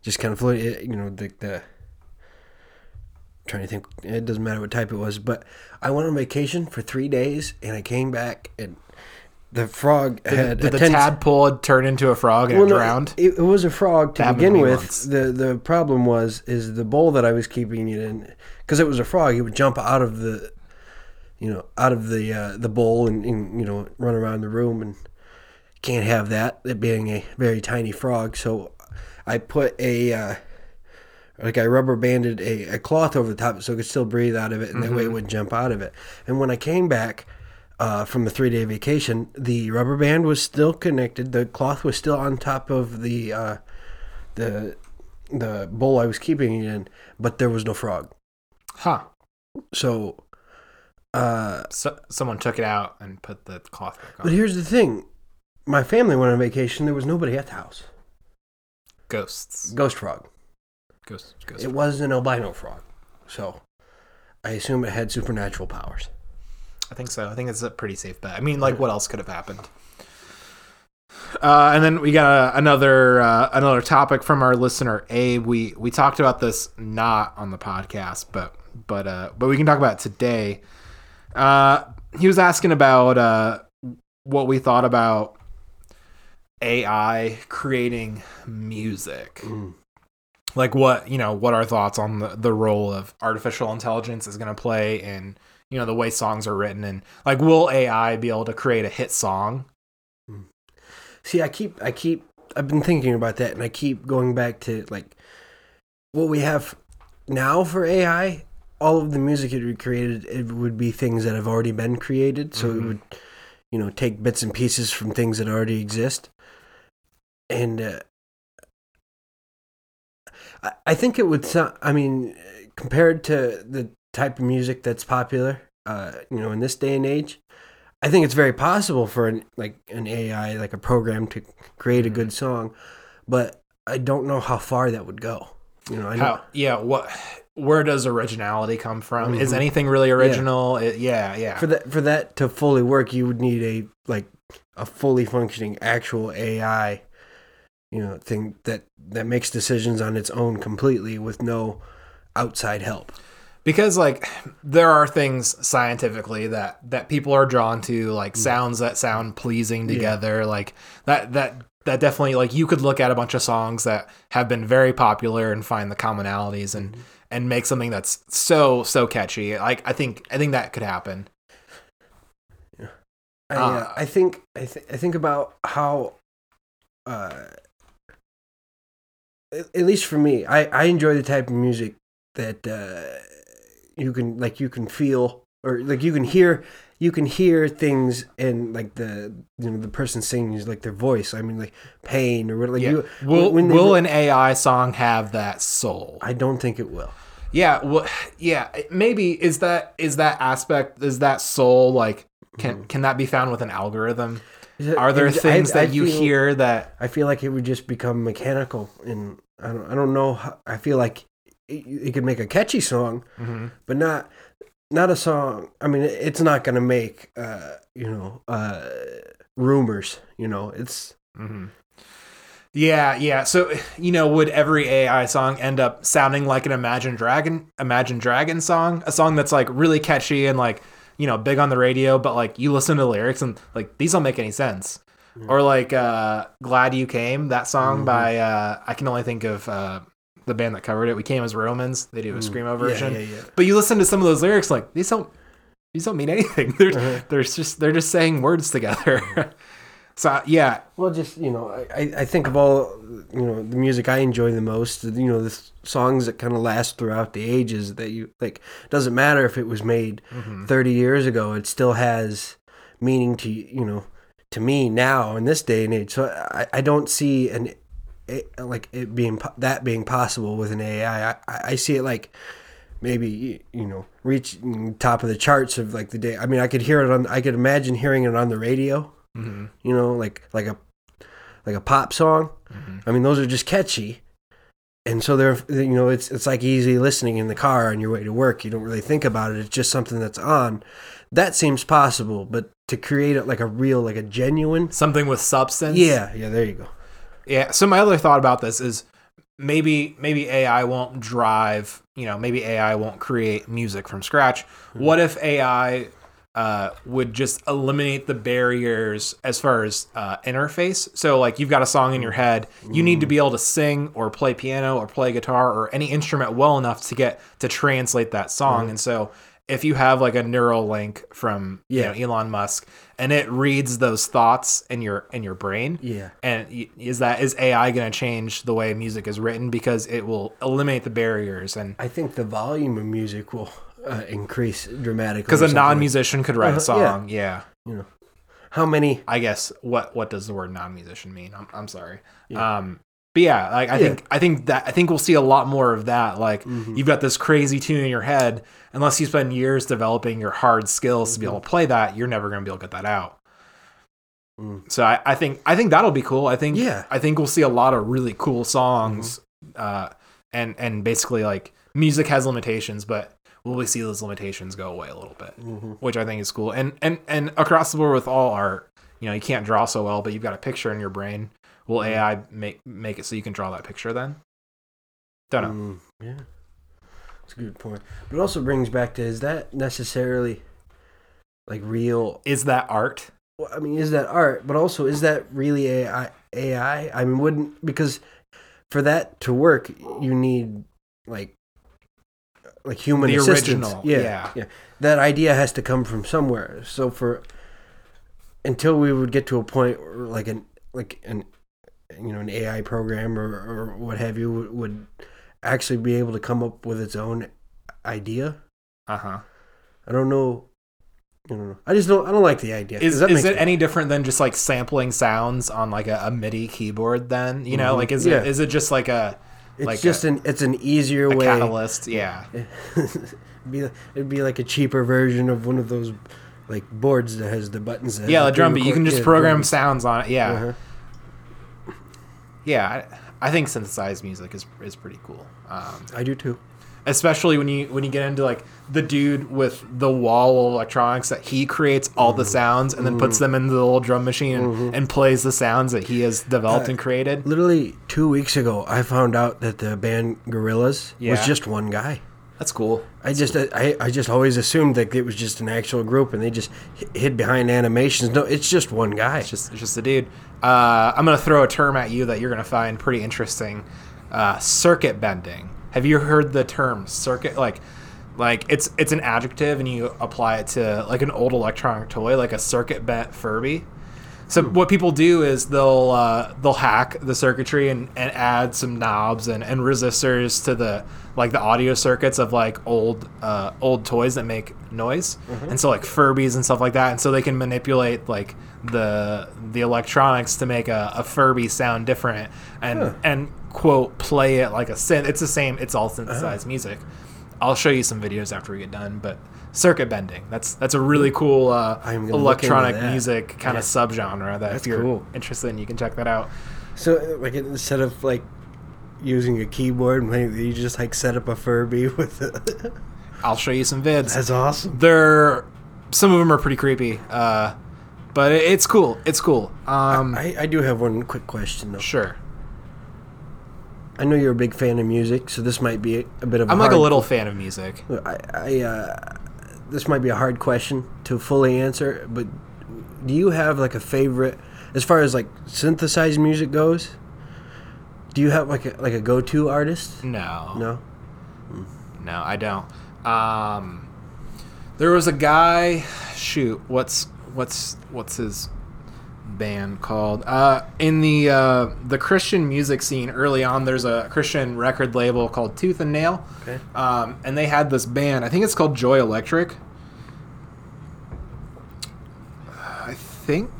just kind of floated. You know, the the. Trying to think, it doesn't matter what type it was, but I went on vacation for three days and I came back and the frog Did, had did the ten- tadpole turn into a frog and well, it no, drowned? It, it was a frog to to begin with. once. The the problem was is the bowl that I was keeping it in because it was a frog. It would jump out of the, you know, out of the uh, the bowl and, and you know run around the room and can't have that. It being a very tiny frog, so I put a. Uh, like I rubber banded a, a cloth over the top so it could still breathe out of it and that way it wouldn't jump out of it. And when I came back, uh, from a three day vacation, the rubber band was still connected. The cloth was still on top of the uh, the the bowl I was keeping it in, but there was no frog. Huh. So, uh, So, someone took it out and put the cloth back but here's the thing: my family went on vacation. There was nobody at the house. Ghosts. Ghost frog. Ghosts. Ghosts. It was an albino frog, so I assume it had supernatural powers. I think so. I think it's a pretty safe bet. I mean, like, what else could have happened? Uh, and then we got uh, another uh, another topic from our listener Abe. We we talked about this not on the podcast, but but uh, but we can talk about it today. Uh, he was asking about uh, what we thought about AI creating music. Mm. Like what you know, what our thoughts on the, the role of artificial intelligence is going to play in you know the way songs are written and like will AI be able to create a hit song? See, I keep, I keep, I've been thinking about that, and I keep going back to like what we have now for AI. All of the music it would created, it would be things that have already been created. So it Mhm. would, you know, take bits and pieces from things that already exist. And uh, I, I think it would sound. I mean, compared to the type of music that's popular, uh, you know, in this day and age, I think it's very possible for an like an AI, like a program, to create a Mhm. good song, but I don't know how far that would go. You know, I know. How yeah, what where does originality come from? Is Mhm. anything really original? It- yeah, yeah. for that for that to fully work, you would need a like a fully functioning actual AI, you know, thing that that makes decisions on its own completely with no outside help. Because like there are things scientifically that that people are drawn to like sounds that sound pleasing Yeah. together like that that that definitely like you could look at a bunch of songs that have been very popular and find the commonalities and and make something that's so so catchy. Like i think i think that could happen. I, Uh, uh, I think I, th- I think about how, uh, at at least for me, I, I enjoy the type of music that uh, you can like you can feel or like you can hear you can hear things in like the you know the person singing is like their voice. I mean like pain or what like yeah. you. will when will an ai song have that soul I don't think it will. Yeah, well, yeah, maybe is that is that aspect is that soul like can mm-hmm. can that be found with an algorithm? Are there I- things I that you feel- hear that I feel like it would just become mechanical, and I don't I don't know. How, I feel like it, it could make a catchy song, but not not a song. I mean, it's not gonna make uh, you know uh, rumors. You know, it's Mm-hmm. Yeah, yeah. So, you know, would every AI song end up sounding like an Imagine Dragon Imagine Dragon song? A song that's like really catchy and like, you know, big on the radio, but like you listen to the lyrics and like these don't make any sense. Or like uh Glad You Came, that song Mhm. by uh I can only think of uh the band that covered it. We Came as Romans. They do a Mm. screamo Yeah, version. Yeah, yeah, But you listen to some of those lyrics like these don't these don't mean anything. [LAUGHS] They're Uh-huh. they're just they're just saying words together. [LAUGHS] so yeah, Well, just you know, I, I- I think of all you know the music I enjoy the most. You know, the songs that kind of last throughout the ages. That you like doesn't matter if it was made Mm-hmm. thirty years ago. It still has meaning to you know to me now in this day and age. So I, I don't see an it, like it being that being possible with an AI. I, I, see it like maybe you know reach top of the charts of like the day. I mean, I could hear it on. I could imagine hearing it on the radio hmm you know, like like a like a pop song. Mhm. I mean, those are just catchy, and so they're you know it's it's like easy listening in the car on your way to work. You don't really think about it. It's just something that's on. That seems possible, but to create it like a real, like a genuine. something with substance. Yeah, yeah. There you go. Yeah. So my other thought about this is maybe maybe AI won't drive. You know, maybe AI won't create music from scratch. What if AI uh, would just eliminate the barriers as far as uh, interface? So like you've got a song in your head, you need to be able to sing or play piano or play guitar or any instrument well enough to get to translate that song. And so if you have like a Neuralink from Yeah. you know, Elon Musk and it reads those thoughts in your in your brain, Yeah. and is that is AI going to change the way music is written because it will eliminate the barriers and I think the volume of music will uh, increase dramatically. because a non-musician could write a Uh-huh, yeah. song. Yeah. you know, how many? I guess what what does the word non-musician mean? I'm I'm sorry. Um, but yeah, like I Yeah. think I think that I think we'll see a lot more of that. Like Mm-hmm. you've got this crazy tune in your head, unless you spend years developing your hard skills to be able to play that, you're never gonna be able to get that out. Mm. So I, I think I think that'll be cool. I think Yeah. I think we'll see a lot of really cool songs, uh, and and basically like music has limitations, but will we see those limitations go away a little bit, which I think is cool. And and and across the board with all art, you know, you can't draw so well, but you've got a picture in your brain. Will AI make make it so you can draw that picture then? Don't know. Mm, yeah, that's a good point. But it also brings back to is that necessarily like real? Is that art? well, I mean, is that art? But also, is that really AI? AI? I mean, wouldn't because for that to work, you need like like human The assistance. original, Yeah, yeah. yeah. That idea has to come from somewhere. So for until we would get to a point where like an like an you know an AI program or, or what have you would, would actually be able to come up with its own idea. Uh huh. I don't know. I don't know. I just don't. I don't like the idea. Is, Does that is make it any different than just like sampling sounds on like a, a MIDI keyboard? Then you know, Mhm. like is Yeah. it is it just like a It's like just a, an. It's an easier a way. catalyst? Yeah. [LAUGHS] it'd, be, it'd be like a cheaper version of one of those like boards that has the buttons. Yeah, the the drum beat. You can just program sounds on it. Yeah. Uh-huh. Yeah. I, I think synthesized music is is pretty cool. Um, I do too. especially when you when you get into like the dude with the wall of electronics that he creates all Mm-hmm. the sounds and then puts them into the little drum machine and, and plays the sounds that he has developed Uh, and created. Literally two weeks ago, I found out that the band Gorillaz Yeah. was just one guy. That's cool. I just I, I just always assumed that it was just an actual group and they just hid behind animations. No, it's just one guy. It's just it's just a dude. Uh, I'm gonna throw a term at you that you're gonna find pretty interesting. Uh, circuit bending. Have you heard the term circuit? Like, like it's it's an adjective, and you apply it to like an old electronic toy, like a circuit bent Furby. So what people do is they'll uh, they'll hack the circuitry and, and add some knobs and, and resistors to the like the audio circuits of like old uh, old toys that make noise and so like Furbies and stuff like that and so they can manipulate like the the electronics to make a, a Furby sound different and Huh. and quote play it like a synth. It's the same. It's all synthesized music. I'll show you some videos after we get done, but circuit bending. That's that's a really cool uh, I'm gonna look electronic music kind of subgenre that That's if you're cool. interested in, you can check that out. So like instead of like using a keyboard, maybe you just like set up a Furby [LAUGHS] with. A I'll show you some vids. That's awesome. They're some of them are pretty creepy, uh, but it, it's cool. It's cool. Um, I, I do have one quick question though. sure. I know you're a big fan of music, so this might be a, a bit of. I'm a like a hard- little fan of music. I, I uh, this might be a hard question to fully answer, but do you have like a favorite as far as like synthesized music goes? Do you have like a like a go to artist? No, No. no, I don't. Um, there was a guy. Shoot, what's what's what's his band called? Uh, in the uh, the Christian music scene early on, there's a Christian record label called Tooth and Nail. Okay. Um, and they had this band. I think it's called Joy Electric. I think.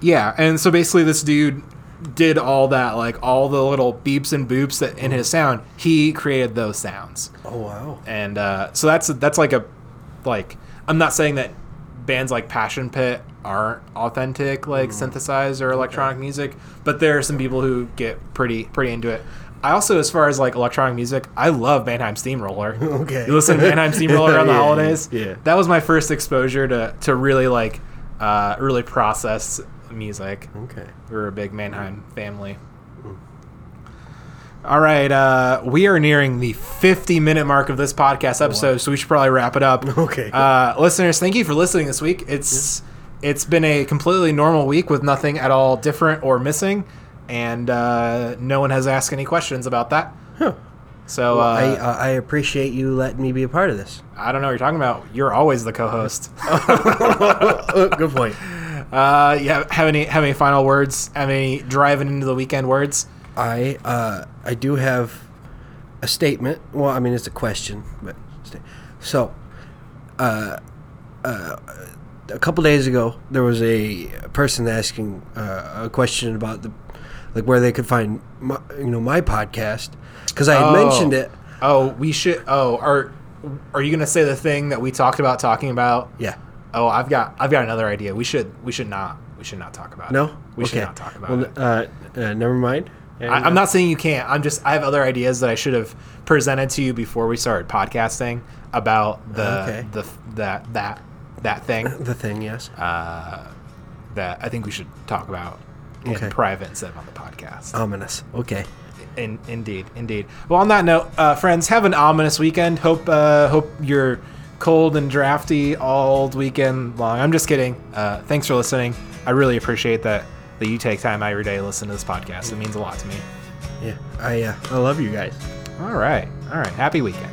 Yeah, and so basically, this dude did all that, like all the little beeps and boops that in his sound. He created those sounds, Oh wow. and uh, so that's that's like a like. I'm not saying that bands like Passion Pit aren't authentic, like synthesized or electronic music, but there are some people who get pretty pretty into it. I also, as far as like electronic music, I love Mannheim Steamroller. [LAUGHS] Okay. You listen to Mannheim Steamroller around the Yeah, [LAUGHS] yeah, holidays. yeah. That was my first exposure to to really like uh, really process music. Okay. We're a big Mannheim family. All right, uh, we are nearing the 50 minute mark of this podcast episode, so we should probably wrap it up. [LAUGHS] Okay. Uh, listeners, thank you for listening this week. It's it's been a completely normal week with nothing at all different or missing, and uh, no one has asked any questions about that. Huh. So Well, uh, I uh, I appreciate you letting me be a part of this. I don't know what you're talking about. You're always the co-host. [LAUGHS] Good point. uh, yeah, have any have any final words? Have any driving into the weekend words? I uh I do have a statement. Well, I mean, it's a question, but so uh, uh, a couple days ago, there was a person asking uh, a question about the like where they could find my, you know my podcast because I had Oh. mentioned it. Oh, we should. Oh, are are you gonna say the thing that we talked about talking about? Yeah. Oh, I've got I've got another idea. We should we should not we should not talk about No. it. We should not talk about well, it. Uh, uh, never mind. I, I'm not saying you can't. I'm just I have other ideas that I should have presented to you before we started podcasting about the Okay. the that that that thing [COUGHS] the thing. Yes. uh, that I think we should talk about in Okay. private instead of on the podcast. Ominous. Okay. In, indeed, indeed. Well, on that note, uh, friends, have an ominous weekend. Hope uh, hope you're cold and drafty all weekend long. I'm just kidding. Uh, thanks for listening. I really appreciate that that you take time out of your day to listen to this podcast. It means a lot to me. Yeah. I uh, I love you guys. All right, all right. Happy weekend.